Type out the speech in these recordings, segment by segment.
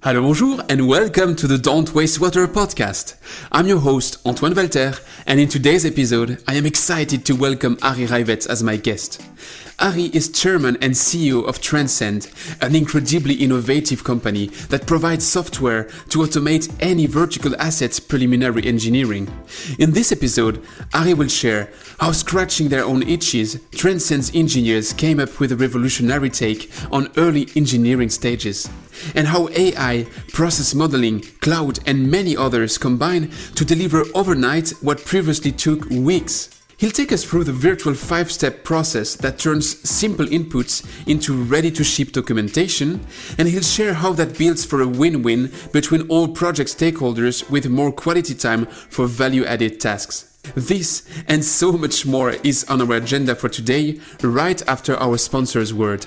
Hello, bonjour, and welcome to the Don't Waste Water podcast. I'm your host, Antoine Walter, and in today's episode, I am excited to welcome Ari Raivetz as my guest. Ari is chairman and CEO of Transcend, an incredibly innovative company that provides software to automate any vertical assets preliminary engineering. In this episode, Ari will share how scratching their own itches, Transcend's engineers came up with a revolutionary take on early engineering stages, and how AI, process modeling, cloud, and many others combine to deliver overnight what previously took weeks. He'll take us through the virtual five step process that turns simple inputs into ready to ship documentation, and he'll share how that builds for a win win between all project stakeholders with more quality time for value added tasks. This and so much more is on our agenda for today, right after our sponsor's word.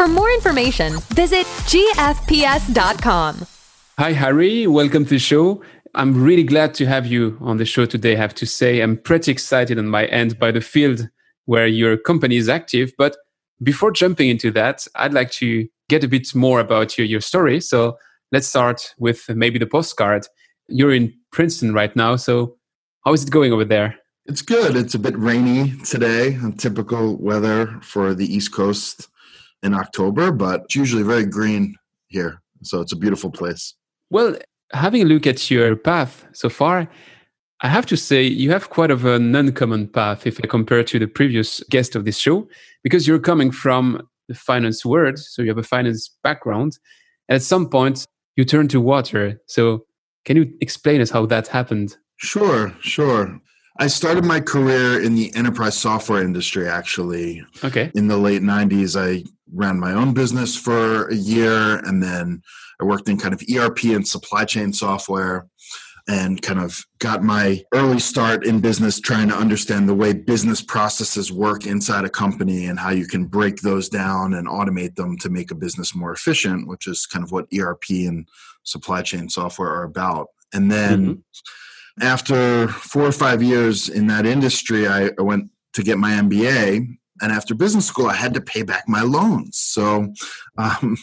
For more information, visit gfps.com. Hi, Ari. Welcome to the show. I'm really glad to have you on the show today. I have to say, I'm pretty excited on my end by the field where your company is active. But before jumping into that, I'd like to get a bit more about your, your story. So let's start with maybe the postcard. You're in Princeton right now. So how is it going over there? It's good. It's a bit rainy today, typical weather for the East Coast in October, but it's usually very green here. So it's a beautiful place. Well, having a look at your path so far, I have to say you have quite of an uncommon path if I compare to the previous guest of this show, because you're coming from the finance world, so you have a finance background, and at some point you turn to water. So can you explain us how that happened? Sure, sure. I started my career in the enterprise software industry actually. Okay. In the late 90s, I ran my own business for a year and then I worked in kind of ERP and supply chain software and kind of got my early start in business trying to understand the way business processes work inside a company and how you can break those down and automate them to make a business more efficient, which is kind of what ERP and supply chain software are about. And then mm-hmm after four or five years in that industry, I, went to get my MBA. And after business school, I had to pay back my loans. So, um,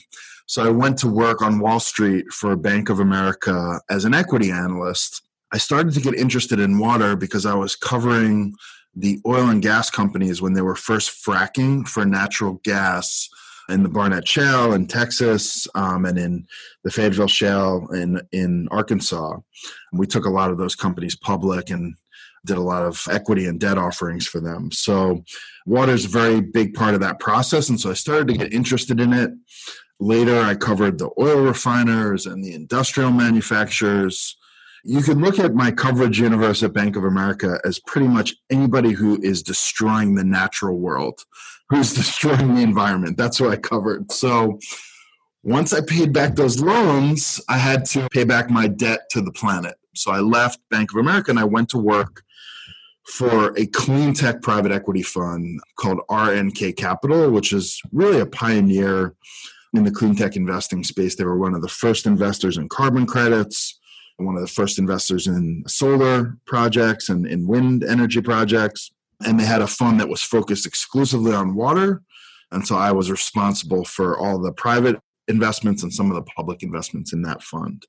so I went to work on Wall Street for Bank of America as an equity analyst. I started to get interested in water because I was covering the oil and gas companies when they were first fracking for natural gas in the Barnett Shale in Texas um, and in the Fayetteville Shale in in Arkansas. We took a lot of those companies public and did a lot of equity and debt offerings for them. So water is a very big part of that process, and so I started to get interested in it. Later, I covered the oil refiners and the industrial manufacturers you can look at my coverage universe at Bank of America as pretty much anybody who is destroying the natural world, who's destroying the environment. That's what I covered. So once I paid back those loans, I had to pay back my debt to the planet. So I left Bank of America and I went to work for a clean tech private equity fund called RNK Capital, which is really a pioneer in the clean tech investing space. They were one of the first investors in carbon credits one of the first investors in solar projects and in wind energy projects. And they had a fund that was focused exclusively on water. And so I was responsible for all the private investments and some of the public investments in that fund.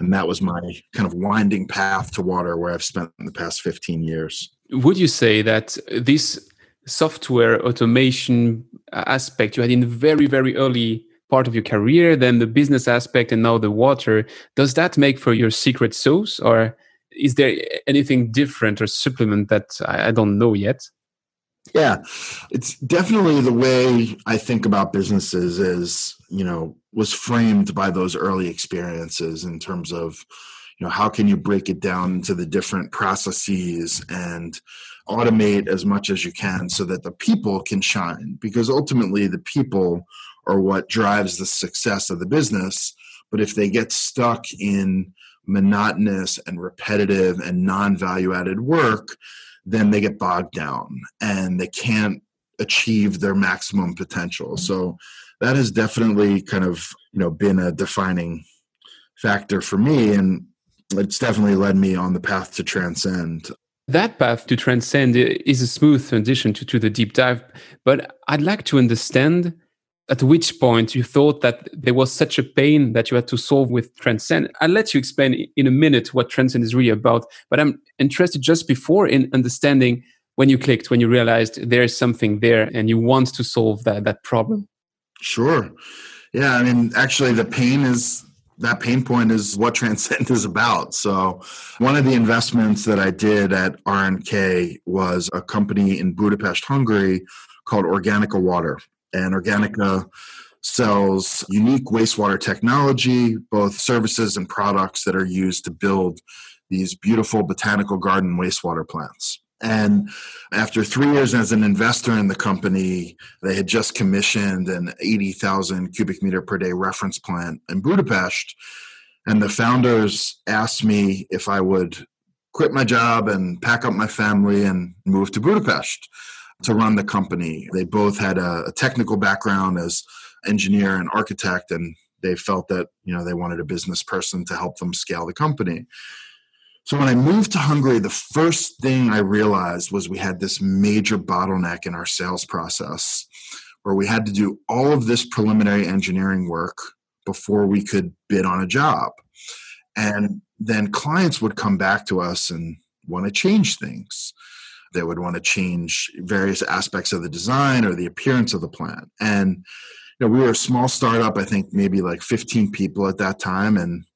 And that was my kind of winding path to water where I've spent the past 15 years. Would you say that this software automation aspect you had in the very, very early part of your career, then the business aspect, and now the water. Does that make for your secret sauce, or is there anything different or supplement that I, don't know yet? Yeah, it's definitely the way I think about businesses is, you know, was framed by those early experiences in terms of, you know, how can you break it down into the different processes and automate as much as you can so that the people can shine because ultimately the people are what drives the success of the business. But if they get stuck in monotonous and repetitive and non value added work, then they get bogged down and they can't achieve their maximum potential. So that has definitely kind of you know been a defining factor for me and it's definitely led me on the path to transcend. That path to transcend is a smooth transition to, to the deep dive but i'd like to understand at which point you thought that there was such a pain that you had to solve with transcend. I'll let you explain in a minute what transcend is really about but i'm interested just before in understanding when you clicked when you realized there is something there and you want to solve that that problem. Sure. Yeah i mean actually the pain is that pain point is what Transcend is about. So, one of the investments that I did at RNK was a company in Budapest, Hungary called Organica Water. And Organica sells unique wastewater technology, both services and products that are used to build these beautiful botanical garden wastewater plants. And after three years as an investor in the company, they had just commissioned an 80,000 cubic meter per day reference plant in Budapest. And the founders asked me if I would quit my job and pack up my family and move to Budapest to run the company. They both had a, a technical background as engineer and architect, and they felt that you know they wanted a business person to help them scale the company. So when I moved to Hungary, the first thing I realized was we had this major bottleneck in our sales process where we had to do all of this preliminary engineering work before we could bid on a job. And then clients would come back to us and want to change things. They would want to change various aspects of the design or the appearance of the plant. And you know, we were a small startup, I think maybe like 15 people at that time. And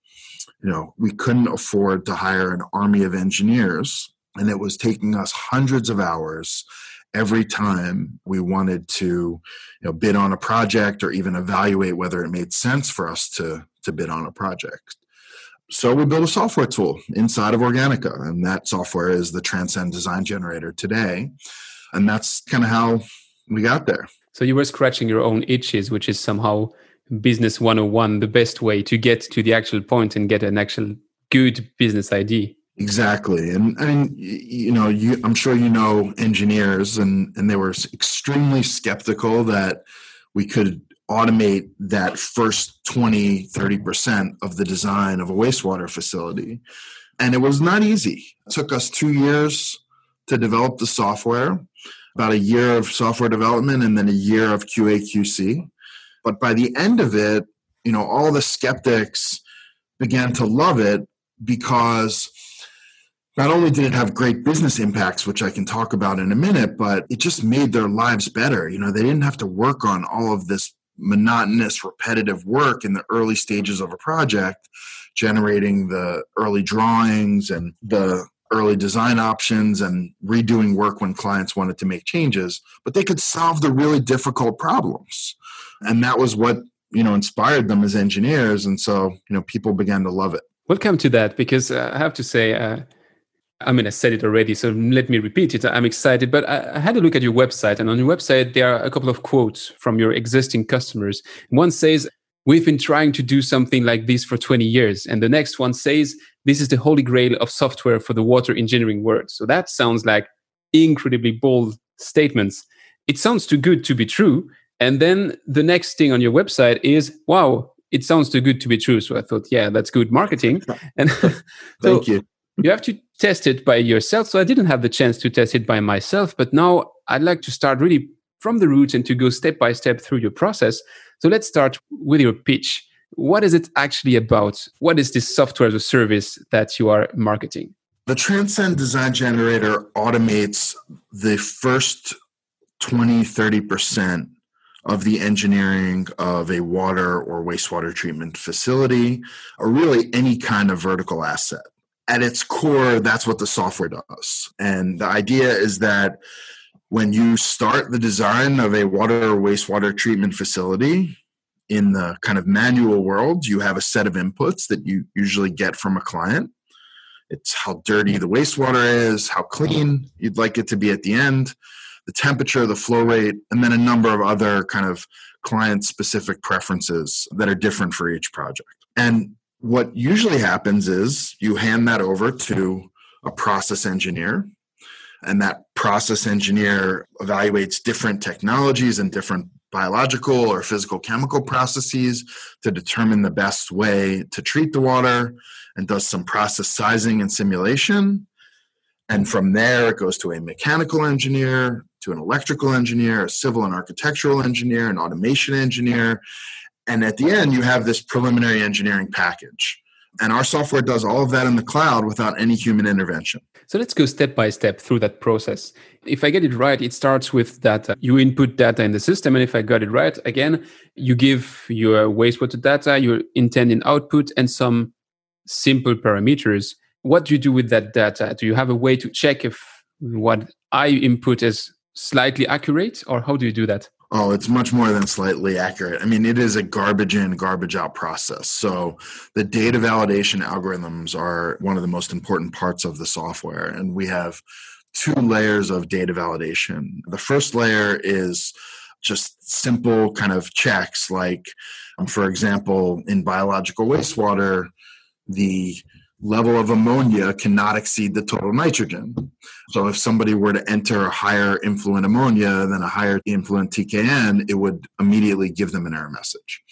you know we couldn't afford to hire an army of engineers and it was taking us hundreds of hours every time we wanted to you know bid on a project or even evaluate whether it made sense for us to to bid on a project. So we built a software tool inside of organica and that software is the transcend design generator today and that's kind of how we got there. So you were scratching your own itches which is somehow business 101 the best way to get to the actual point and get an actual good business idea exactly. And i mean you know you i'm sure you know engineers and and they were extremely skeptical that we could automate that first 20 30% of the design of a wastewater facility. And it was not easy. It took us 2 years to develop the software about a year of software development and then a year of qa qc but by the end of it, you know, all the skeptics began to love it because not only did it have great business impacts, which I can talk about in a minute, but it just made their lives better. You know, they didn't have to work on all of this monotonous, repetitive work in the early stages of a project, generating the early drawings and the early design options and redoing work when clients wanted to make changes, but they could solve the really difficult problems and that was what you know inspired them as engineers and so you know people began to love it. We'll come to that because uh, i have to say uh, i mean i said it already so let me repeat it. I'm excited but I, I, had a look at your website and on your website there are a couple of quotes from your existing customers. One says we've been trying to do something like this for 20 years and the next one says this is the holy grail of software for the water engineering world. So that sounds like incredibly bold statements. It sounds too good to be true and then the next thing on your website is, wow, it sounds too good to be true. So I thought, yeah, that's good marketing. And thank you. You have to test it by yourself. So I didn't have the chance to test it by myself, but now I'd like to start really from the roots and to go step by step through your process. So let's start with your pitch. What is it actually about? What is this software as a service that you are marketing? The Transcend Design Generator automates the first 20, 30% of the engineering of a water or wastewater treatment facility, or really any kind of vertical asset. At its core, that's what the software does. And the idea is that when you start the design of a water or wastewater treatment facility, in the kind of manual world, you have a set of inputs that you usually get from a client. It's how dirty the wastewater is, how clean you'd like it to be at the end the temperature, the flow rate, and then a number of other kind of client specific preferences that are different for each project. And what usually happens is you hand that over to a process engineer and that process engineer evaluates different technologies and different biological or physical chemical processes to determine the best way to treat the water and does some process sizing and simulation and from there it goes to a mechanical engineer to an electrical engineer a civil and architectural engineer an automation engineer and at the end, you have this preliminary engineering package. And our software does all of that in the cloud without any human intervention. So let's go step by step through that process. If I get it right, it starts with data. Uh, you input data in the system. And if I got it right, again, you give your wastewater data, your intended output, and some simple parameters. What do you do with that data? Do you have a way to check if what I input is slightly accurate, or how do you do that? Oh, it's much more than slightly accurate. I mean, it is a garbage in, garbage out process. So the data validation algorithms are one of the most important parts of the software. And we have two layers of data validation. The first layer is just simple kind of checks, like, um, for example, in biological wastewater, the level of ammonia cannot exceed the total nitrogen. So if somebody were to enter a higher influent ammonia than a higher influent TKN, it would immediately give them an error message.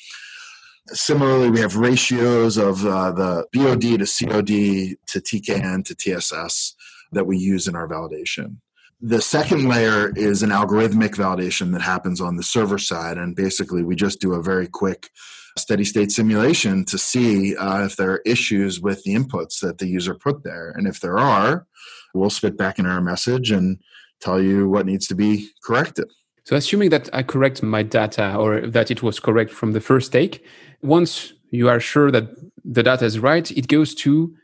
Similarly, we have ratios of uh, the BOD to COD to TKN to TSS that we use in our validation. The second layer is an algorithmic validation that happens on the server side. And basically, we just do a very quick steady state simulation to see uh, if there are issues with the inputs that the user put there. And if there are, we'll spit back an error message and tell you what needs to be corrected. So, assuming that I correct my data or that it was correct from the first take, once you are sure that the data is right, it goes to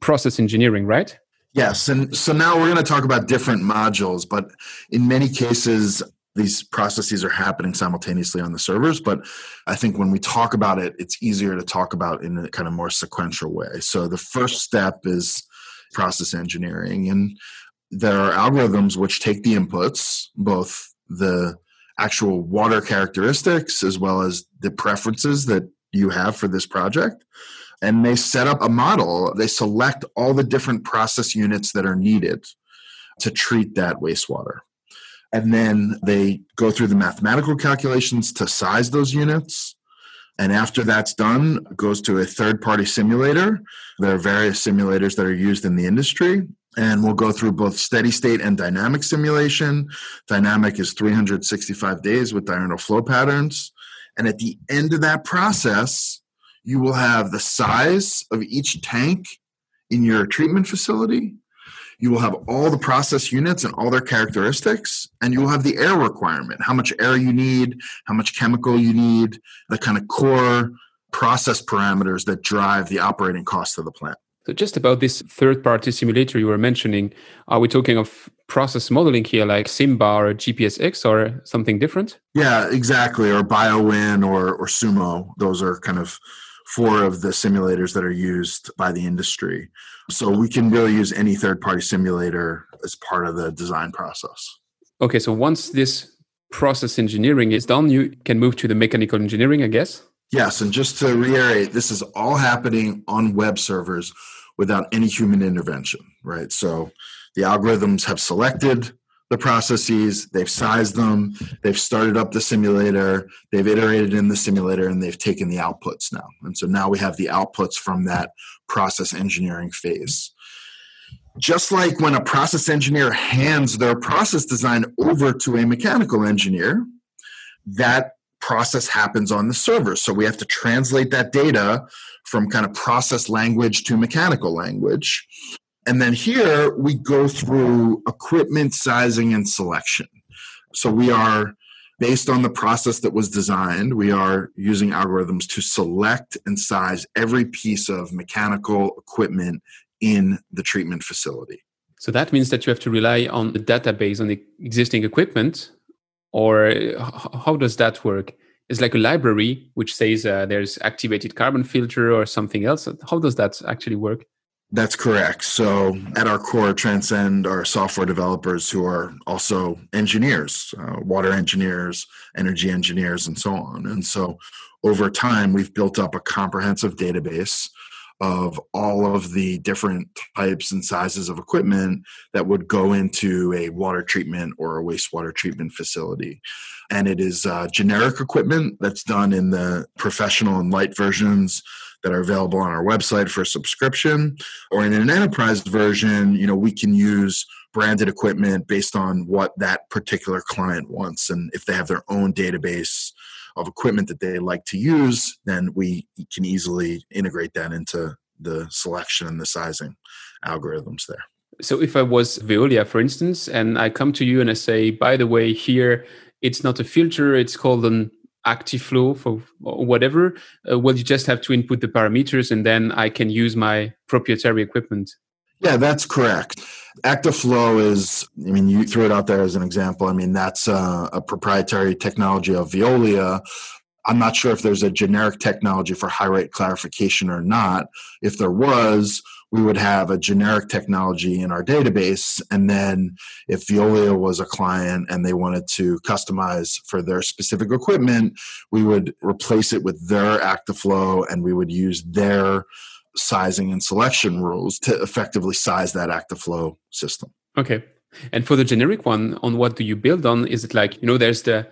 process engineering, right? Yes. And so now we're going to talk about different modules, but in many cases, these processes are happening simultaneously on the servers but i think when we talk about it it's easier to talk about in a kind of more sequential way. So the first step is process engineering and there are algorithms which take the inputs both the actual water characteristics as well as the preferences that you have for this project and they set up a model. They select all the different process units that are needed to treat that wastewater and then they go through the mathematical calculations to size those units. And after that's done, it goes to a third party simulator. There are various simulators that are used in the industry. And we'll go through both steady state and dynamic simulation. Dynamic is 365 days with diurnal flow patterns. And at the end of that process, you will have the size of each tank in your treatment facility you will have all the process units and all their characteristics, and you will have the air requirement how much air you need, how much chemical you need, the kind of core process parameters that drive the operating cost of the plant. So, just about this third party simulator you were mentioning, are we talking of process modeling here like Simba or GPSX or something different? Yeah, exactly. Or BioWin or, or Sumo. Those are kind of four of the simulators that are used by the industry. So we can really use any third party simulator as part of the design process. Okay, so once this process engineering is done, you can move to the mechanical engineering, I guess? Yes, and just to reiterate, this is all happening on web servers without any human intervention, right? So the algorithms have selected the processes, they've sized them, they've started up the simulator, they've iterated in the simulator, and they've taken the outputs now. And so now we have the outputs from that process engineering phase. Just like when a process engineer hands their process design over to a mechanical engineer, that process happens on the server. So we have to translate that data from kind of process language to mechanical language. And then here we go through equipment sizing and selection. So we are based on the process that was designed, we are using algorithms to select and size every piece of mechanical equipment in the treatment facility. So that means that you have to rely on the database on the existing equipment, or how does that work? It's like a library which says uh, there's activated carbon filter or something else. How does that actually work? That's correct. So, at our core, Transcend are software developers who are also engineers, uh, water engineers, energy engineers, and so on. And so, over time, we've built up a comprehensive database of all of the different types and sizes of equipment that would go into a water treatment or a wastewater treatment facility. And it is uh, generic equipment that's done in the professional and light versions that are available on our website for subscription or in an enterprise version you know we can use branded equipment based on what that particular client wants and if they have their own database of equipment that they like to use, then we can easily integrate that into the selection and the sizing algorithms there. So if I was Veolia, for instance, and I come to you and I say, by the way, here it's not a filter, it's called an Actiflo for whatever, uh, well, you just have to input the parameters and then I can use my proprietary equipment. Yeah, that's correct. Actiflo is, I mean, you threw it out there as an example. I mean, that's a, a, proprietary technology of Veolia. I'm not sure if there's a generic technology for high rate clarification or not. If there was, we would have a generic technology in our database. And then if Veolia was a client and they wanted to customize for their specific equipment, we would replace it with their Actiflo and we would use their sizing and selection rules to effectively size that Actiflo system. Okay. And for the generic one, on what do you build on? Is it like, you know, there's the,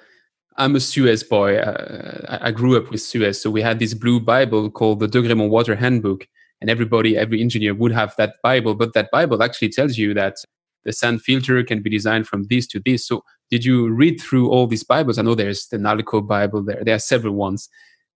I'm a Suez boy. Uh, I grew up with Suez. So we had this blue Bible called the Degremont Water Handbook. And everybody, every engineer would have that Bible. But that Bible actually tells you that the sand filter can be designed from this to this. So did you read through all these Bibles? I know there's the Nalco Bible there. There are several ones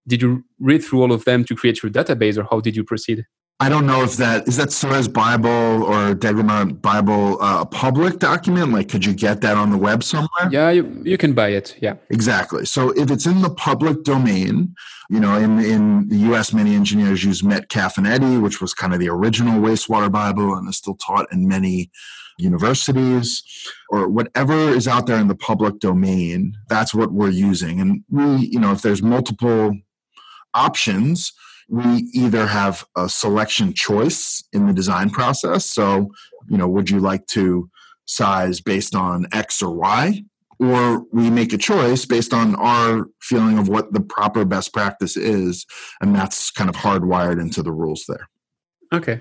did you read through all of them to create your database or how did you proceed I don't know if that is that Suez Bible or Degremont Bible uh, a public document. Like, could you get that on the web somewhere? Yeah, you, you can buy it. Yeah, exactly. So if it's in the public domain, you know, in in the U.S., many engineers use Metcalf and Eddy, which was kind of the original wastewater Bible and is still taught in many universities or whatever is out there in the public domain. That's what we're using, and we, you know, if there's multiple options, we either have a selection choice in the design process. So, you know, would you like to size based on X or Y? Or we make a choice based on our feeling of what the proper best practice is. And that's kind of hardwired into the rules there. Okay.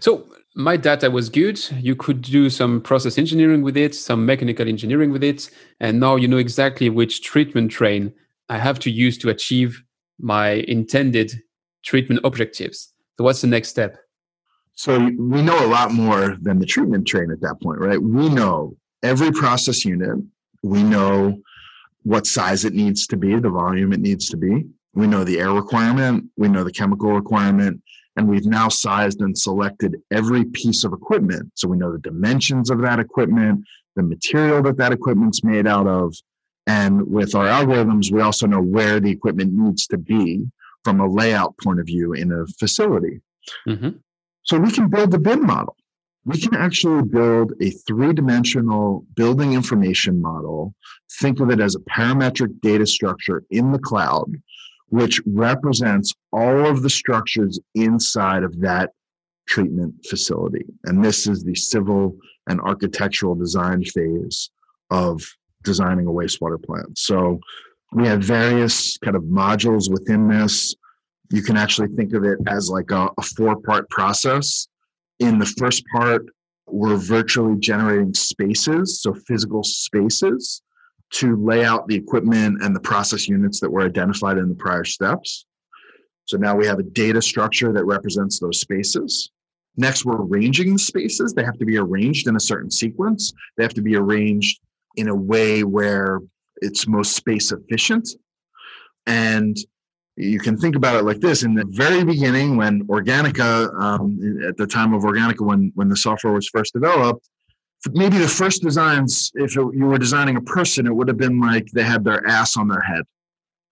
So my data was good. You could do some process engineering with it, some mechanical engineering with it. And now you know exactly which treatment train I have to use to achieve my intended treatment objectives. So, what's the next step? So, we know a lot more than the treatment train at that point, right? We know every process unit, we know what size it needs to be, the volume it needs to be. We know the air requirement, we know the chemical requirement, and we've now sized and selected every piece of equipment. So we know the dimensions of that equipment, the material that that equipment's made out of, and with our algorithms, we also know where the equipment needs to be from a layout point of view in a facility. Mm-hmm. So we can build the BIM model. We can actually build a three dimensional building information model. Think of it as a parametric data structure in the cloud, which represents all of the structures inside of that treatment facility. And this is the civil and architectural design phase of designing a wastewater plant. So we have various kind of modules within this. You can actually think of it as like a, a four part process. In the first part, we're virtually generating spaces, so physical spaces, to lay out the equipment and the process units that were identified in the prior steps. So now we have a data structure that represents those spaces. Next, we're arranging the spaces. They have to be arranged in a certain sequence. They have to be arranged in a way where it's most space efficient. And you can think about it like this in the very beginning when organica um, at the time of organica when when the software was first developed maybe the first designs if it, you were designing a person it would have been like they had their ass on their head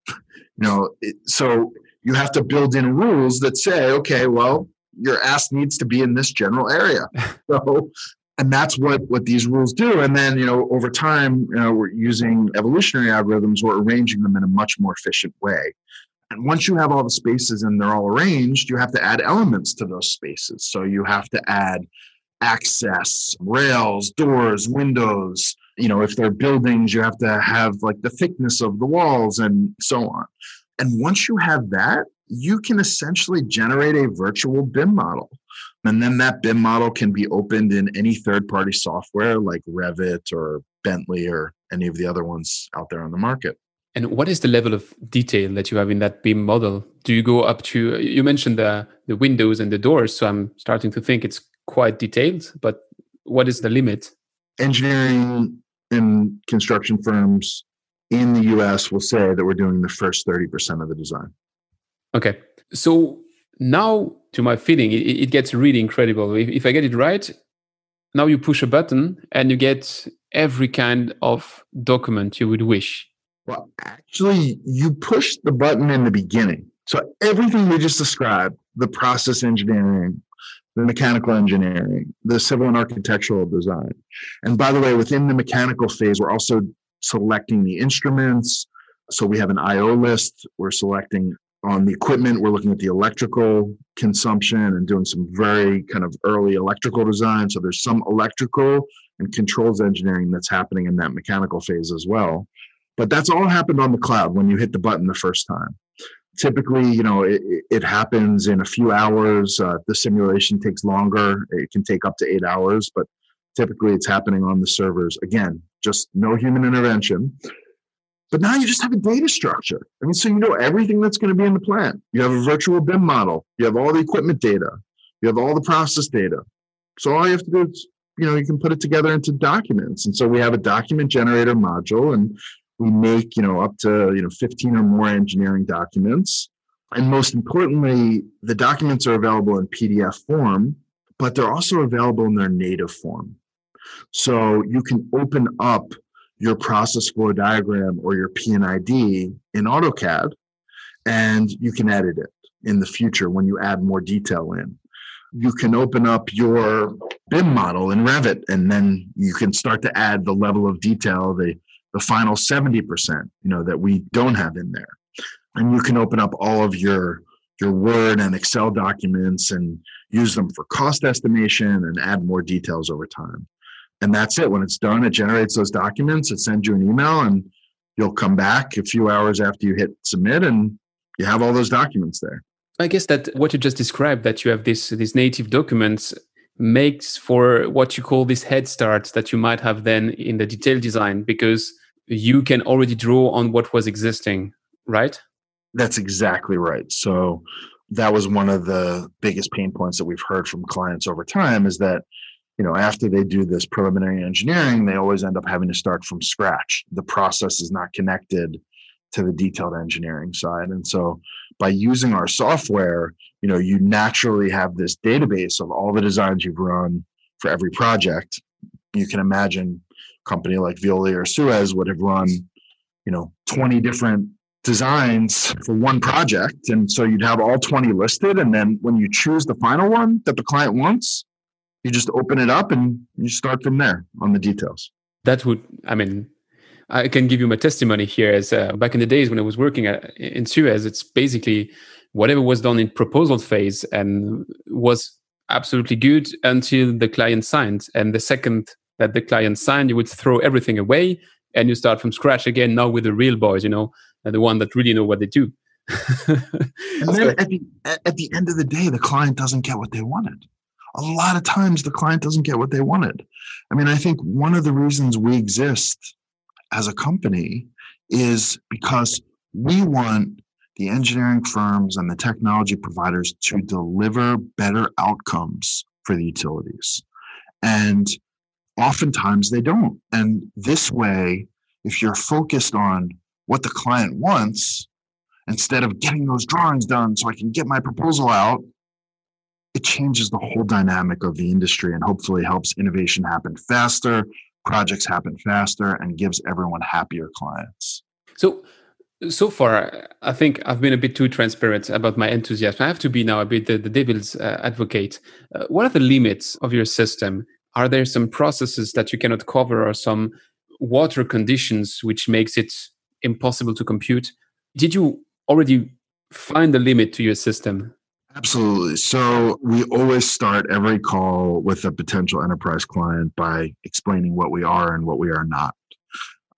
you know it, so you have to build in rules that say okay well your ass needs to be in this general area so and that's what what these rules do and then you know over time you know we're using evolutionary algorithms we're arranging them in a much more efficient way And once you have all the spaces and they're all arranged, you have to add elements to those spaces. So you have to add access, rails, doors, windows. You know, if they're buildings, you have to have like the thickness of the walls and so on. And once you have that, you can essentially generate a virtual BIM model. And then that BIM model can be opened in any third party software like Revit or Bentley or any of the other ones out there on the market. And what is the level of detail that you have in that BIM model? Do you go up to, you mentioned the, the windows and the doors. So I'm starting to think it's quite detailed, but what is the limit? Engineering and construction firms in the US will say that we're doing the first 30% of the design. Okay. So now, to my feeling, it, it gets really incredible. If, if I get it right, now you push a button and you get every kind of document you would wish. Well, actually, you push the button in the beginning. So everything we just described the process engineering, the mechanical engineering, the civil and architectural design. And by the way, within the mechanical phase, we're also selecting the instruments. So we have an IO list. We're selecting on the equipment, we're looking at the electrical consumption and doing some very kind of early electrical design. So there's some electrical and controls engineering that's happening in that mechanical phase as well. But that's all happened on the cloud when you hit the button the first time. Typically, you know, it, it happens in a few hours. Uh, the simulation takes longer. It can take up to eight hours, but typically it's happening on the servers. Again, just no human intervention. But now you just have a data structure. I mean, so you know everything that's going to be in the plant. You have a virtual BIM model. You have all the equipment data. You have all the process data. So all you have to do is, you know, you can put it together into documents. And so we have a document generator module and we make, you know, up to, you know, 15 or more engineering documents. And most importantly, the documents are available in PDF form, but they're also available in their native form. So you can open up your process flow diagram or your P&ID in AutoCAD, and you can edit it in the future when you add more detail in. You can open up your BIM model in Revit, and then you can start to add the level of detail, the, the final 70%, you know, that we don't have in there. And you can open up all of your your Word and Excel documents and use them for cost estimation and add more details over time and that's it. When it's done, it generates those documents, it sends you an email, and you'll come back a few hours after you hit submit and you have all those documents there. I guess that what you just described, that you have this these native documents, makes for what you call this head start that you might have then in the detailed design because you can already draw on what was existing, right? That's exactly right. So that was one of the biggest pain points that we've heard from clients over time is that you know, after they do this preliminary engineering, they always end up having to start from scratch. The process is not connected to the detailed engineering side. And so by using our software, you know, you naturally have this database of all the designs you've run for every project. You can imagine a company like Veolia or Suez would have run, you know, 20 different designs for one project. And so you'd have all 20 listed. And then when you choose the final one that the client wants, you just open it up and you start from there on the details. That would, I mean, I can give you my testimony here. As uh, back in the days when I was working at, in Suez, it's basically whatever was done in proposal phase and was absolutely good until the client signed. And the second that the client signed, you would throw everything away and you start from scratch again. Now with the real boys, you know, the one that really know what they do. and then at the, at the end of the day, the client doesn't get what they wanted a lot of times the client doesn't get what they wanted. I mean, I think one of the reasons we exist as a company is because we want the engineering firms and the technology providers to deliver better outcomes for the utilities. And oftentimes they don't. And this way, if you're focused on what the client wants, instead of getting those drawings done so I can get my proposal out, it changes the whole dynamic of the industry and hopefully helps innovation happen faster, projects happen faster, and gives everyone happier clients. So, so far, I think I've been a bit too transparent about my enthusiasm. I have to be now a bit the, the devil's uh, advocate. Uh, what are the limits of your system? Are there some processes that you cannot cover or some water conditions which makes it impossible to compute? Did you already find the limit to your system? Absolutely. So we always start every call with a potential enterprise client by explaining what we are and what we are not.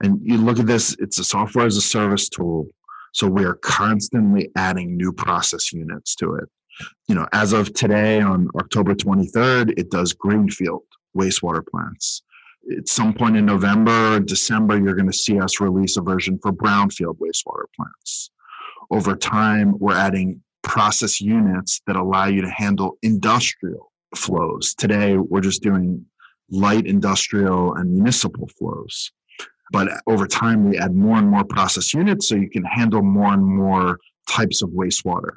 And you look at this, it's a software as a service tool. So we are constantly adding new process units to it. You know, as of today on October 23rd, it does greenfield wastewater plants. At some point in November, or December, you're going to see us release a version for brownfield wastewater plants. Over time, we're adding process units that allow you to handle industrial flows. Today, we're just doing light industrial and municipal flows. But over time, we add more and more process units so you can handle more and more types of wastewater.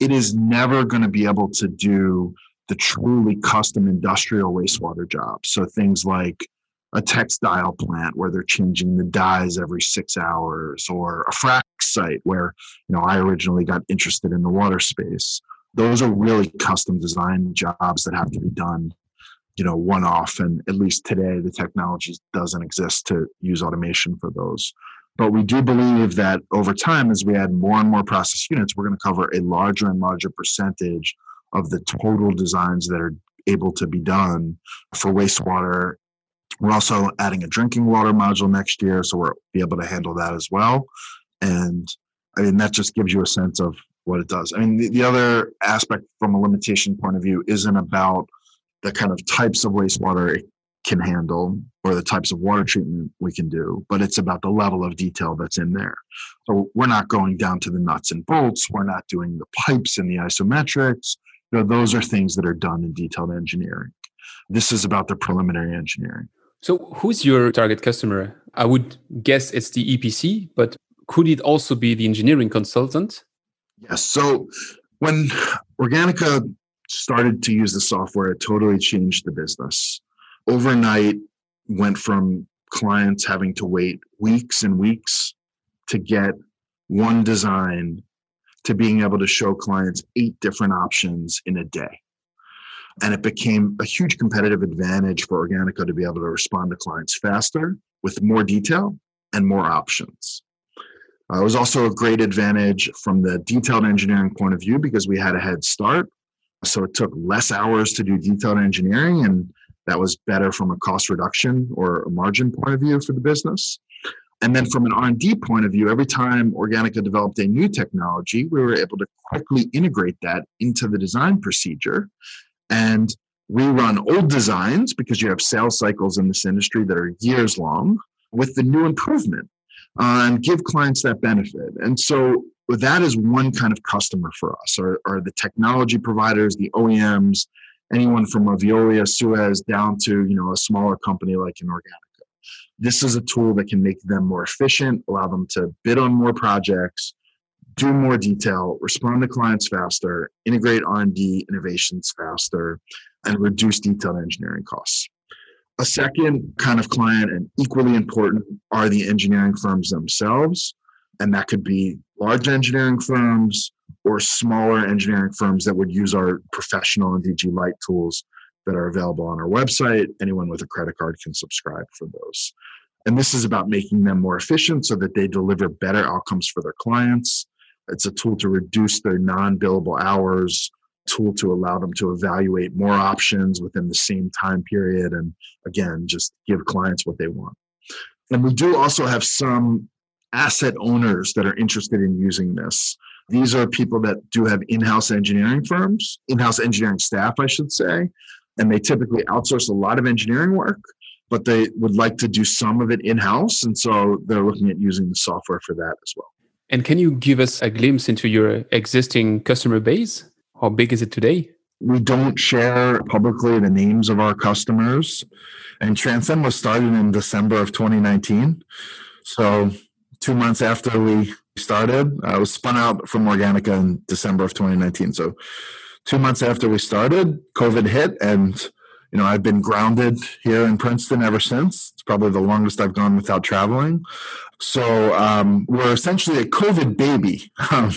It is never going to be able to do the truly custom industrial wastewater jobs. So things like a textile plant where they're changing the dyes every six hours, or a frac site where you know I originally got interested in the water space. Those are really custom design jobs that have to be done, you know, one off. And at least today, the technology doesn't exist to use automation for those. But we do believe that over time, as we add more and more process units, we're going to cover a larger and larger percentage of the total designs that are able to be done for wastewater we're also adding a drinking water module next year, so we'll be able to handle that as well. And I mean, that just gives you a sense of what it does. I mean, the, the other aspect from a limitation point of view isn't about the kind of types of wastewater it can handle or the types of water treatment we can do, but it's about the level of detail that's in there. So we're not going down to the nuts and bolts. We're not doing the pipes and the isometrics. You know, those are things that are done in detailed engineering. This is about the preliminary engineering. So, who's your target customer? I would guess it's the EPC, but could it also be the engineering consultant? Yes. So, when Organica started to use the software, it totally changed the business. Overnight, went from clients having to wait weeks and weeks to get one design to being able to show clients eight different options in a day. And it became a huge competitive advantage for Organica to be able to respond to clients faster with more detail and more options. Uh, it was also a great advantage from the detailed engineering point of view because we had a head start. So it took less hours to do detailed engineering, and that was better from a cost reduction or a margin point of view for the business. And then from an R&D point of view, every time Organica developed a new technology, we were able to quickly integrate that into the design procedure and we run old designs because you have sales cycles in this industry that are years long with the new improvement uh, and give clients that benefit. And so that is one kind of customer for us are, are the technology providers, the OEMs, anyone from a Veolia, Suez down to you know a smaller company like an. This is a tool that can make them more efficient, allow them to bid on more projects, do more detail, respond to clients faster, integrate R&D innovations faster, and reduce detailed engineering costs. A second kind of client and equally important are the engineering firms themselves. And that could be large engineering firms or smaller engineering firms that would use our professional and DG Lite tools that are available on our website. Anyone with a credit card can subscribe for those. And this is about making them more efficient so that they deliver better outcomes for their clients it's a tool to reduce their non billable hours, tool to allow them to evaluate more options within the same time period. And again, just give clients what they want. And we do also have some asset owners that are interested in using this. These are people that do have in house engineering firms, in house engineering staff, I should say. And they typically outsource a lot of engineering work, but they would like to do some of it in house. And so they're looking at using the software for that as well. And can you give us a glimpse into your existing customer base? How big is it today? We don't share publicly the names of our customers. And Transcend was started in December of 2019. So, two months after we started, uh, I was spun out from Organica in December of 2019. So, two months after we started, COVID hit, and you know I've been grounded here in Princeton ever since. It's probably the longest I've gone without traveling. So um, we're essentially a COVID baby. Um,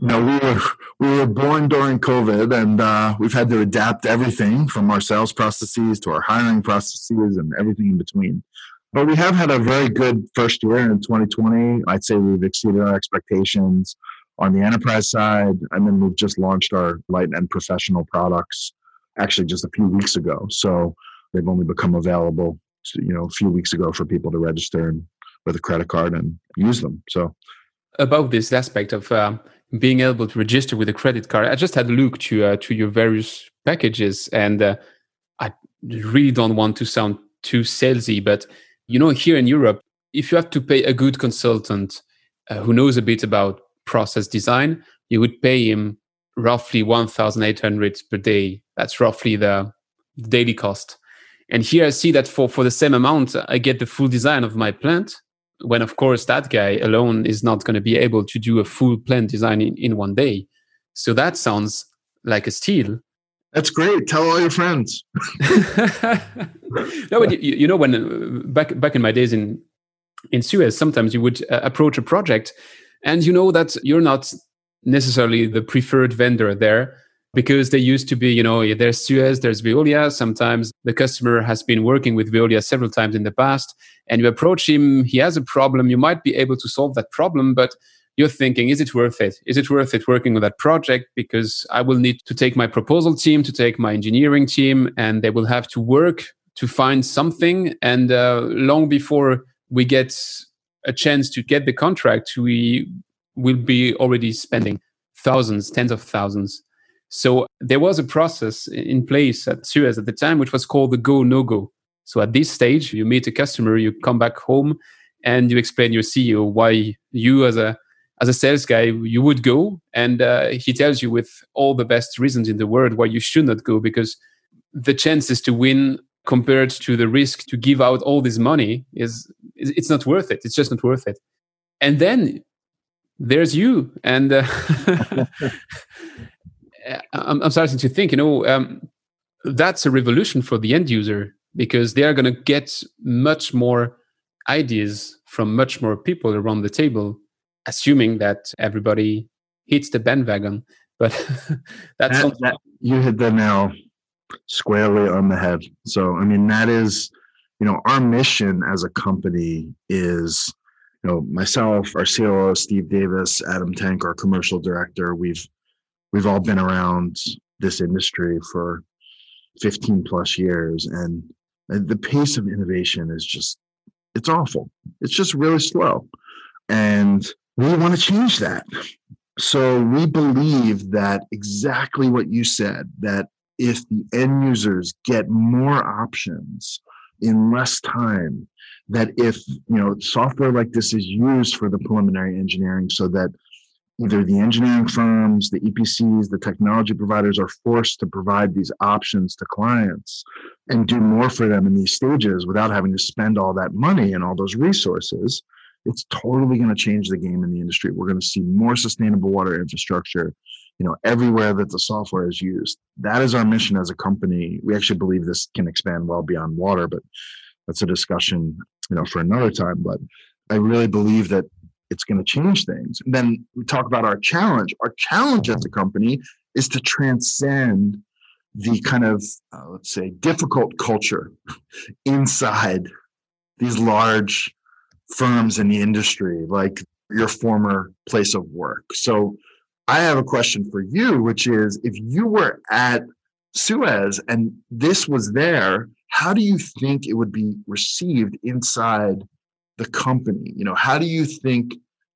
you know, we were we were born during COVID, and uh, we've had to adapt everything from our sales processes to our hiring processes and everything in between. But we have had a very good first year in 2020. I'd say we've exceeded our expectations. on the enterprise side. And then we've just launched our light and professional products actually just a few weeks ago. So they've only become available, you know, a few weeks ago for people to register and with a credit card and use them. So about this aspect of um, being able to register with a credit card, I just had a look to uh, to your various packages, and uh, I really don't want to sound too salesy, but you know, here in Europe, if you have to pay a good consultant uh, who knows a bit about process design, you would pay him roughly 1,800 per day. That's roughly the daily cost. And here I see that for, for the same amount, I get the full design of my plant. When, of course, that guy alone is not going to be able to do a full plant design in, in one day. So that sounds like a steal. That's great. Tell all your friends. no, but you, you, know, when uh, back back in my days in in Suez, sometimes you would uh, approach a project, and you know that you're not necessarily the preferred vendor there because they used to be, you know, there's Suez, there's Veolia. Sometimes the customer has been working with Veolia several times in the past, and you approach him, he has a problem. You might be able to solve that problem, but you're thinking, is it worth it? Is it worth it working on that project? Because I will need to take my proposal team, to take my engineering team, and they will have to work to find something. And uh, long before we get a chance to get the contract, we will be already spending thousands, tens of thousands. So there was a process in place at Suez at the time, which was called the go no go. So at this stage, you meet a customer, you come back home, and you explain your CEO why you, as a as a sales guy, you would go, and uh, he tells you with all the best reasons in the world why you should not go because the chances to win compared to the risk to give out all this money is it's not worth it. It's just not worth it. And then there's you, and uh, I'm, I'm, starting to think, you know, um, that's a revolution for the end user because they are going to get much more ideas from much more people around the table, assuming that everybody hits the bandwagon. But that's that, that, you hit the nail squarely on the head. So, I mean, that is, you know, our mission as a company is, you know, myself, our COO, Steve Davis, Adam Tank, our commercial director, we've, we've all been around this industry for 15 plus years. And the pace of innovation is just, it's awful. It's just really slow. And we want to change that. So we believe that exactly what you said, that if the end users get more options in less time that if you know software like this is used for the preliminary engineering so that either the engineering firms the epcs the technology providers are forced to provide these options to clients and do more for them in these stages without having to spend all that money and all those resources it's totally going to change the game in the industry. We're going to see more sustainable water infrastructure you know everywhere that the software is used. That is our mission as a company. We actually believe this can expand well beyond water but that's a discussion you know for another time. But i really believe that it's going to change mm-hmm. things. And then we talk about our challenge. Our challenge as a mm-hmm. company is to transcend the mm-hmm. kind of uh, let's say difficult culture inside these large firms in the industry like your former place of work. So I have a question for you, which is if you were at Suez and this was there, how do you think it would be received inside the company? You know, how do you think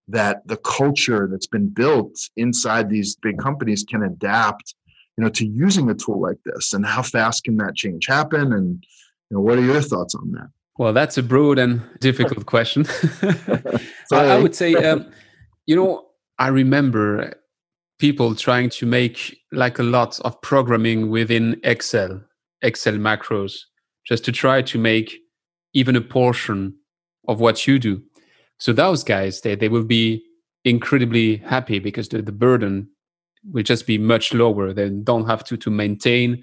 that the culture that's been built inside these big companies can adapt, you know, to using a tool like this? And how fast can that change happen? And you know, what are your thoughts on that? Well, that's a broad and difficult question. I would say, um, you know, I remember people trying to make like a lot of programming within Excel, Excel macros, just to try to make even a portion of what you do. So those guys, they, they will be incredibly happy because the, the burden will just be much lower. They don't have to, to maintain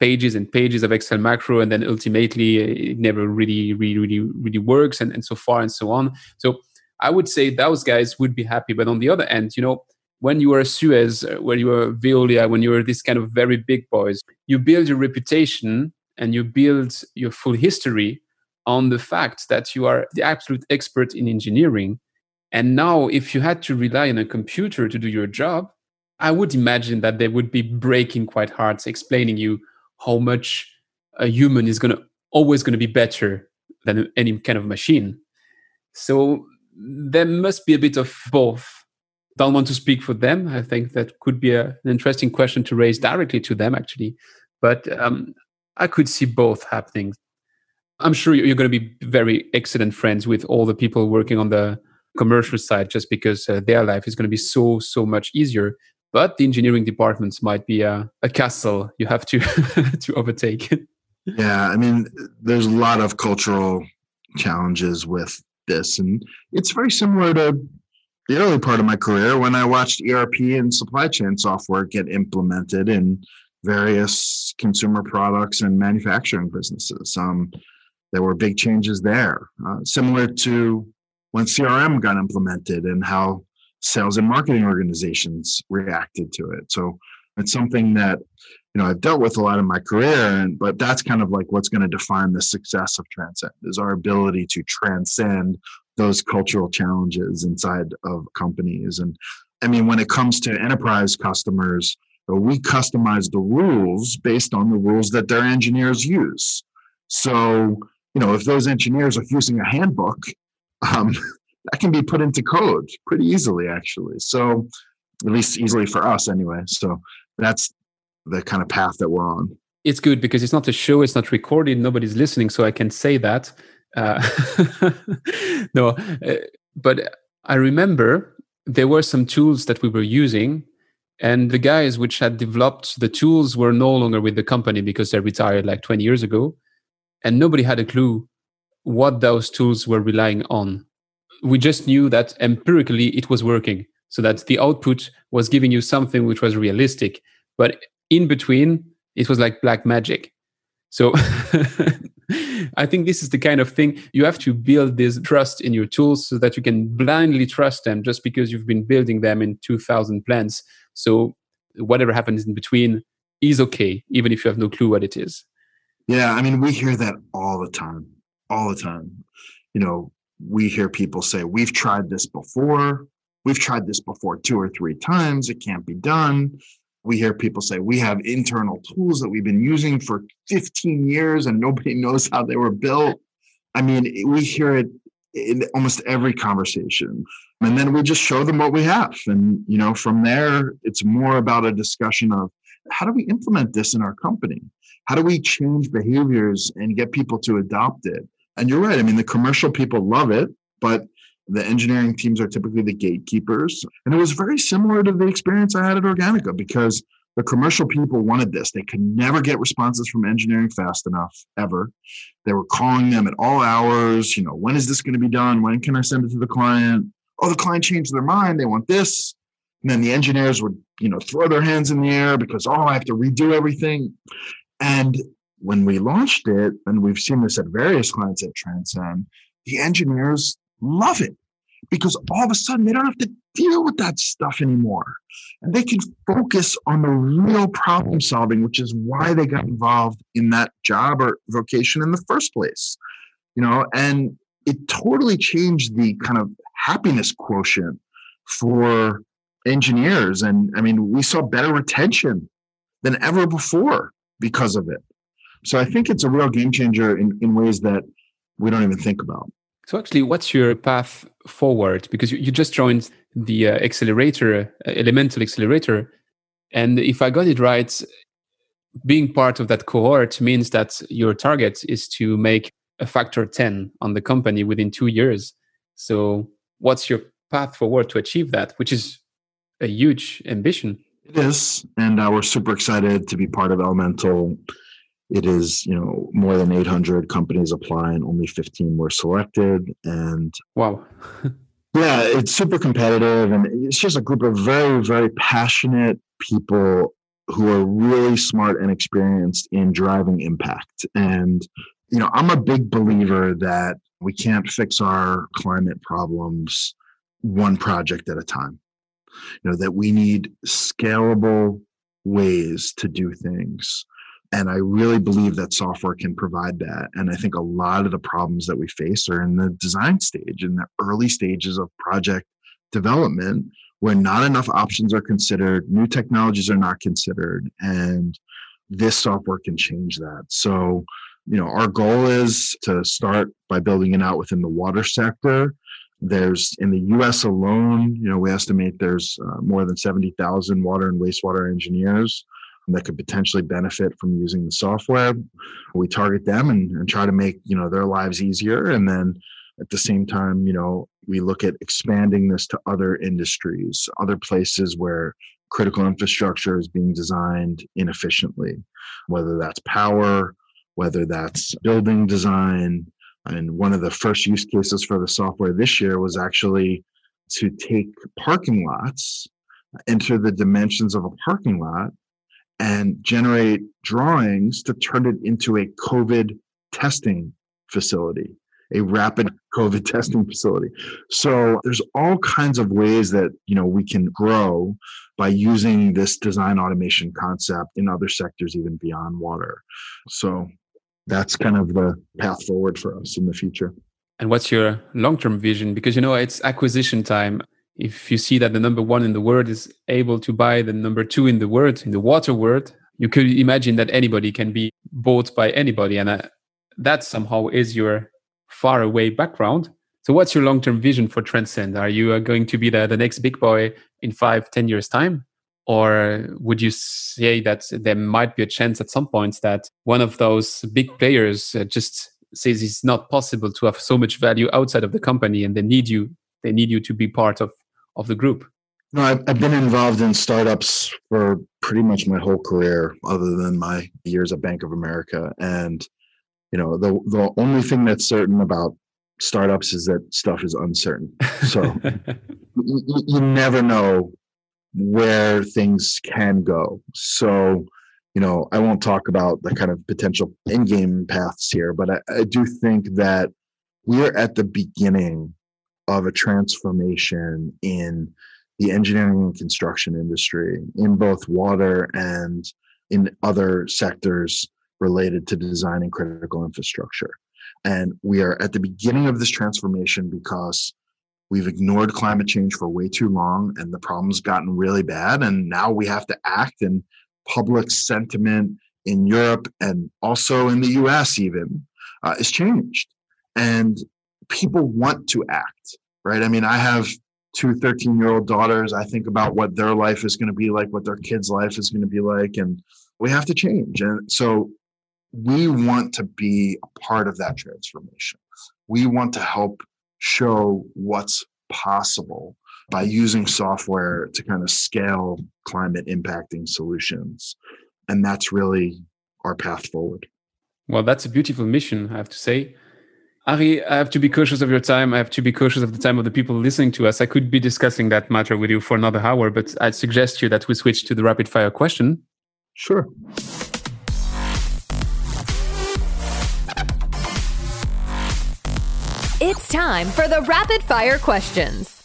pages and pages of Excel macro, and then ultimately it never really, really, really, really works, and, and so far and so on. So I would say those guys would be happy. But on the other end, you know, when you are a Suez, uh, when you are Veolia, when you are this kind of very big boys, you build your reputation and you build your full history on the fact that you are the absolute expert in engineering. And now, if you had to rely on a computer to do your job, I would imagine that they would be breaking quite hard, explaining you how much a human is going to always going to be better than any kind of machine. So there must be a bit of both. Don't want to speak for them. I think that could be a, an interesting question to raise directly to them, actually. But um, I could see both happening. I'm sure you're going to be very excellent friends with all the people working on the commercial side just because uh, their life is going to be so so much easier. But the engineering departments might be a, a castle you have to to overtake. Yeah i mean there's a lot of cultural challenges with this and it's very similar to the early part of my career when i watched erp and supply chain software get implemented in various consumer products and manufacturing businesses. Um, there were big changes there uh, similar to when CRM got implemented and how sales and marketing organizations reacted to it. So it's something that you know I've dealt with a lot in my career, and but that's kind of like what's going to define the success of Transcend is our ability to transcend those cultural challenges inside of companies. And I mean, when it comes to enterprise customers, we customize the rules based on the rules that their engineers use. So you know, if those engineers are using a handbook um, that can be put into code pretty easily, actually. So, at least easily for us, anyway. So, that's the kind of path that we're on. It's good because it's not a show, it's not recorded, nobody's listening, so I can say that. Uh, no, uh, but I remember there were some tools that we were using and the guys which had developed the tools were no longer with the company because they retired like 20 years ago and nobody had a clue what those tools were relying on. We just knew that empirically it was working, so that the output was giving you something which was realistic. But in between, it was like black magic. So I think this is the kind of thing you have to build this trust in your tools so that you can blindly trust them just because you've been building them in 2000 plans. So whatever happens in between is okay, even if you have no clue what it is. Yeah, I mean, we hear that all the time all the time. You know, we hear people say, We've tried this before. We've tried this before two or three times. It can't be done. We hear people say, We have internal tools that we've been using for 15 years and nobody knows how they were built. I mean, we hear it in almost every conversation. And then we just show them what we have. And, you know, from there, it's more about a discussion of how do we implement this in our company? How do we change behaviors and get people to adopt it? And you're right. I mean, the commercial people love it, but the engineering teams are typically the gatekeepers. And it was very similar to the experience I had at Organica because the commercial people wanted this. They could never get responses from engineering fast enough, ever. They were calling them at all hours. You know, when is this going to be done? When can I send it to the client? Oh, the client changed their mind. They want this. And then the engineers would, you know, throw their hands in the air because, oh, I have to redo everything. And when we launched it, and we've seen this at various clients at Transcend, the engineers love it because all of a sudden they don't have to deal with that stuff anymore. And they can focus on the real problem solving, which is why they got involved in that job or vocation in the first place. You know, and it totally changed the kind of happiness quotient for engineers. And I mean, we saw better retention than ever before because of it. So I think it's a real game changer in, in ways that we don't even think about. So actually, what's your path forward? Because you, you just joined the uh, accelerator, uh, Elemental Excelerator. And if I got it right, being part of that cohort means that your target is to make a factor 10 on the company within two years. So what's your path forward to achieve that, which is a huge ambition? It is. And uh, we're super excited to be part of Elemental it is you know more than 800 companies apply and only 15 were selected and wow yeah it's super competitive and it's just a group of very very passionate people who are really smart and experienced in driving impact and you know i'm a big believer that we can't fix our climate problems one project at a time you know that we need scalable ways to do things And I really believe that software can provide that. And I think a lot of the problems that we face are in the design stage, in the early stages of project development, where not enough options are considered, new technologies are not considered, and this software can change that. So, you know, our goal is to start by building it out within the water sector. There's in the US alone, you know, we estimate there's uh, more than 70,000 water and wastewater engineers that could potentially benefit from using the software. We target them and, and try to make you know their lives easier, and then at the same time, you know, we look at expanding this to other industries, other places where critical infrastructure is being designed inefficiently, whether that's power, whether that's building design. And one of the first use cases for the software this year was actually to take parking lots, enter the dimensions of a parking lot, and generate drawings to turn it into a COVID testing facility, a rapid COVID testing facility. So there's all kinds of ways that you know we can grow by using this design automation concept in other sectors even beyond water. So that's kind of the path forward for us in the future. And what's your long-term vision? Because you know it's acquisition time if you see that the number one in the world is able to buy the number two in the world, in the water world, you could imagine that anybody can be bought by anybody. And uh, that somehow is your far away background. So, what's your long term vision for Transcend? Are you uh, going to be the, the next big boy in five, ten years' time? Or would you say that there might be a chance at some point that one of those big players uh, just says it's not possible to have so much value outside of the company and they need you they need you to be part of of the group? No, I've, I've been involved in startups for pretty much my whole career, other than my years at Bank of America. And you know, the the only thing that's certain about startups is that stuff is uncertain. So you, you never know where things can go. So, you know, I won't talk about the kind of potential in-game paths here, but I, I do think that we're at the beginning of a transformation in the engineering and construction industry in both water and in other sectors related to designing critical infrastructure. And we are at the beginning of this transformation because we've ignored climate change for way too long and the problem's gotten really bad. And now we have to act, and public sentiment in Europe and also in the US, even, uh, is changed. And people want to act, right? I mean, I have two 13 year old daughters. I think about what their life is going to be like, what their kids' life is going to be like, and we have to change. And so we want to be a part of that transformation. We want to help show what's possible by using software to kind of scale climate impacting solutions. And that's really our path forward. Well, that's a beautiful mission, I have to say. Ari, I have to be cautious of your time. I have to be cautious of the time of the people listening to us. I could be discussing that matter with you for another hour, but I'd suggest you that we switch to the rapid fire question. Sure. It's time for the rapid fire questions.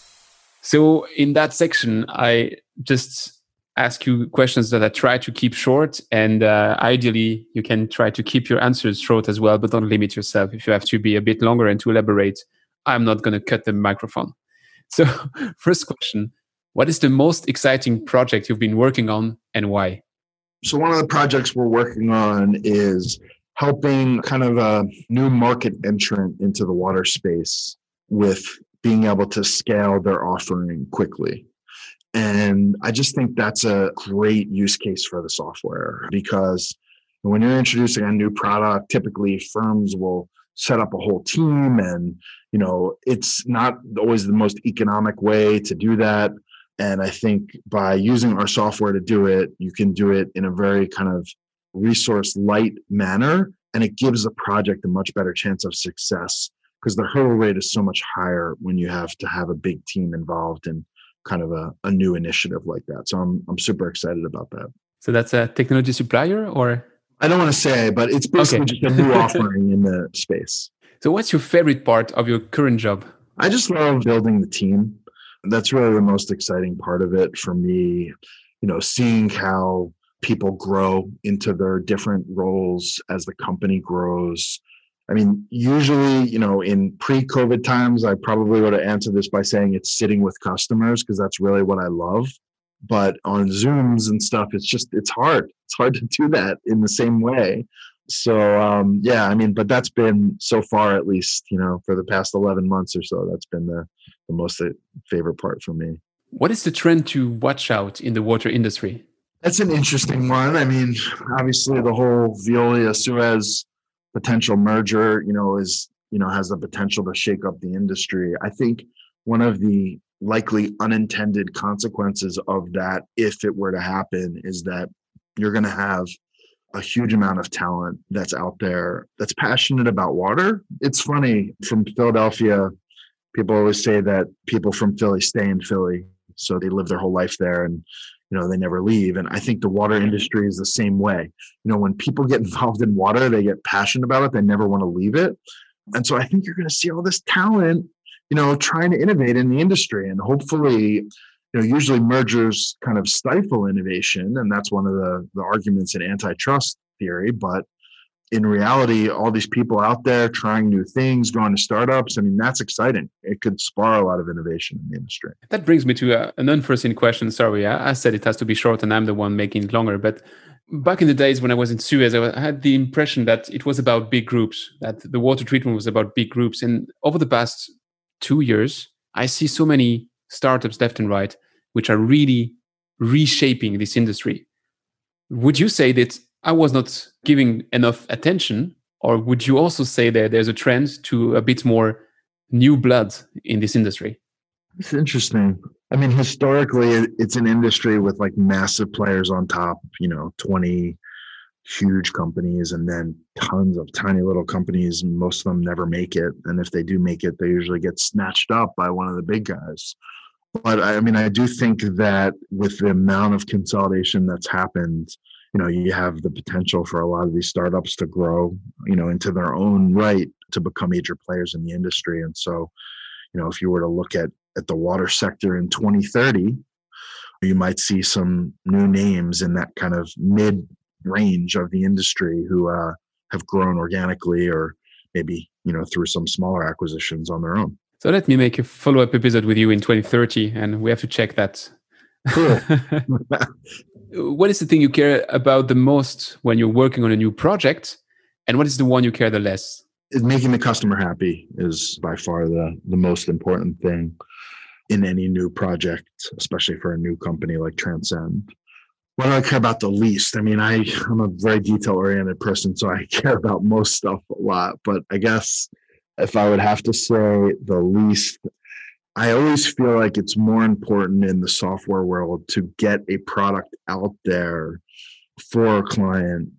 So, in that section, I just ask you questions that I try to keep short. And uh, ideally, you can try to keep your answers short as well, but don't limit yourself. If you have to be a bit longer and to elaborate, I'm not going to cut the microphone. So, first question What is the most exciting project you've been working on and why? So, one of the projects we're working on is helping kind of a new market entrant into the water space with being able to scale their offering quickly. And I just think that's a great use case for the software because when you're introducing a new product, typically firms will set up a whole team and you know it's not always the most economic way to do that and i think by using our software to do it you can do it in a very kind of resource light manner and it gives the project a much better chance of success because the hurdle rate is so much higher when you have to have a big team involved in kind of a, a new initiative like that. So I'm I'm super excited about that. So that's a technology supplier or I don't want to say, but it's basically okay. just a new offering in the space. So what's your favorite part of your current job? I just love building the team. That's really the most exciting part of it for me. You know, seeing how people grow into their different roles as the company grows. I mean, usually, you know, in pre COVID times, I probably would have answered this by saying it's sitting with customers because that's really what I love. But on Zooms and stuff, it's just, it's hard. It's hard to do that in the same way. So, um, yeah, I mean, but that's been so far, at least, you know, for the past 11 months or so, that's been the, the most uh, favorite part for me. What is the trend to watch out in the water industry? That's an interesting one. I mean, obviously, the whole Veolia Suez potential merger, you know, is you know has the potential to shake up the industry. I think one of the likely unintended consequences of that, if it were to happen, is that you're going to have a huge amount of talent that's out there that's passionate about water. It's funny from Philadelphia, people always say that people from Philly stay in Philly, so they live their whole life there and you know they never leave. And i think the water industry is the same way. You know when people get involved in water they get passionate about it they never want to leave it. And so i think you're going to see all this talent you know trying to innovate in the industry. And hopefully you know usually mergers kind of stifle innovation. And that's one of the the arguments in antitrust theory but in reality, all these people out there trying new things, going to startups. I mean, that's exciting. It could spur a lot of innovation in the industry. That brings me to a, an unforeseen question. Sorry, I, I said it has to be short, and I'm the one making it longer. But back in the days when I was in Suez, I had the impression that it was about big groups, that the water treatment was about big groups. And over the past two years, I see so many startups left and right which are really reshaping this industry. Would you say that I was not giving enough attention? Or would you also say that there's a trend to a bit more new blood in this industry? It's interesting. I mean, historically, it's an industry with like massive players on top, you know, 20 huge companies and then tons of tiny little companies. Most of them never make it. And if they do make it, they usually get snatched up by one of the big guys. But I mean, I do think that with the amount of consolidation that's happened, you know you have the potential for a lot of these startups to grow you know into their own right to become major players in the industry. And so you know if you were to look at at the water sector in 2030 you might see some new names in that kind of mid range of the industry who uh, have grown organically or maybe you know through some smaller acquisitions on their own. So let me make a follow-up episode with you in 2030 and we have to check that. Cool what is the thing you care about the most when you're working on a new project? And what is the one you care the less? Making the customer happy is by far the the most important thing in any new project especially for a new company like transcend. What do i care about the least? I mean i i'm a very detail oriented person so i care about most stuff a lot but i guess if i would have to say the least I always feel like it's more important in the software world to get a product out there for a client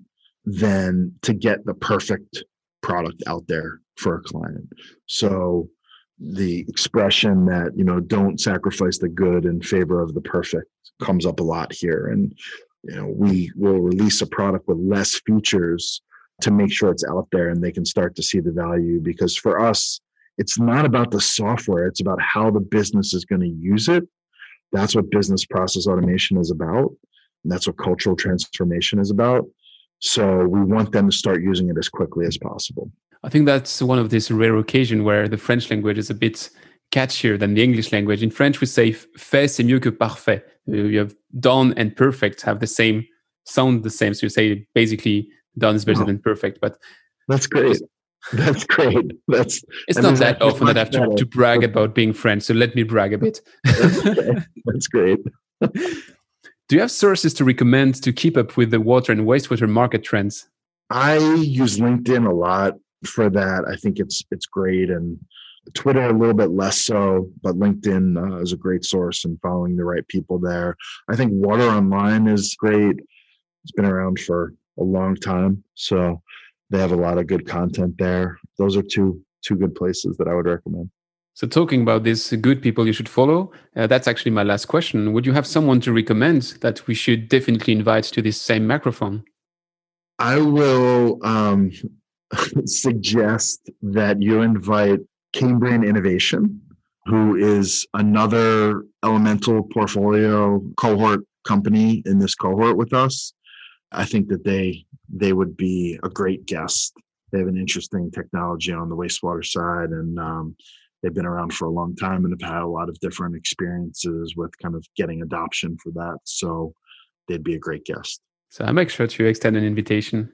than to get the perfect product out there for a client. So the expression that, you know, don't sacrifice the good in favor of the perfect comes up a lot here. And, you know, we will release a product with less features to make sure it's out there and they can start to see the value because for us, it's not about the software it's about how the business is going to use it. That's what business process automation is about and that's what cultural transformation is about. So we want them to start using it as quickly as possible. I think that's one of these rare occasions where the french language is a bit catchier than the english language. In french we say fait c'est mieux que parfait. Uh, you have done and perfect have the same sound the same. So you say basically done is better oh. than perfect but that's great that's great. That's it's not that often that I have to, to, brag about being French, so let me brag a bit. that's, that's great. Do you have sources to recommend to keep up with the water and wastewater market trends? I use LinkedIn a lot for that. I think it's it's great, and Twitter a little bit less so, but LinkedIn uh, is a great source and following the right people there. I think Water Online is great. It's been around for a long time, so they have a lot of good content there. Those are two two good places that I would recommend. So, talking about these good people you should follow, uh, that's actually my last question. Would you have someone to recommend that we should definitely invite to this same microphone? I will um, suggest that you invite Cambrian Innovation, who is another elemental portfolio cohort company in this cohort with us. I think that they they would be a great guest. They have an interesting technology on the wastewater side, and um, they've been around for a long time and have had a lot of different experiences with kind of getting adoption for that. So they'd be a great guest. So I make sure to extend an invitation.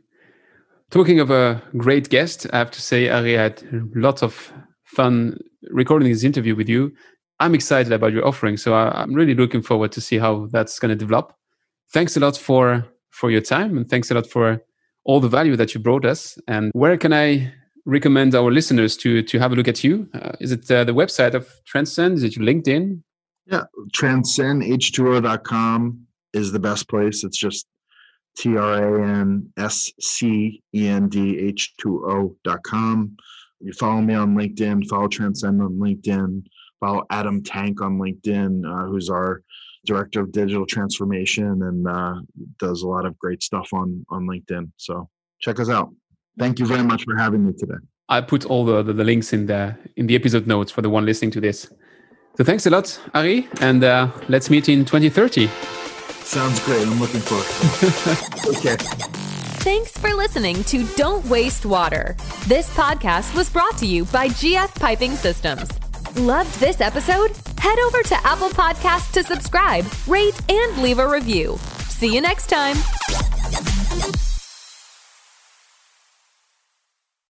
Talking of a great guest, I have to say, Ari, I had lots of fun recording this interview with you. I'm excited about your offering, so I'm really looking forward to see how that's going to develop. Thanks a lot for for your time, and thanks a lot for all the value that you brought us. And where can I recommend our listeners to to have a look at you? Uh, is it uh, the website of Transcend? Is it your LinkedIn? Yeah, transcendh2o.com is the best place. It's just T R A N S C E N D H 2 O.com. You follow me on LinkedIn, follow Transcend on LinkedIn, follow Adam Tank on LinkedIn, uh, who's our director of digital transformation and uh, does a lot of great stuff on on LinkedIn. So check us out. Thank you very much for having me today. I put all the, the, the links in the in the episode notes for the one listening to this. So thanks a lot, Ari, and uh, let's meet in 2030. Sounds great. I'm looking forward to it. okay. Thanks for listening to Don't Waste Water. This podcast was brought to you by GF Piping Systems. Loved this episode? head over to Apple Podcasts to subscribe, rate, and leave a review. See you next time.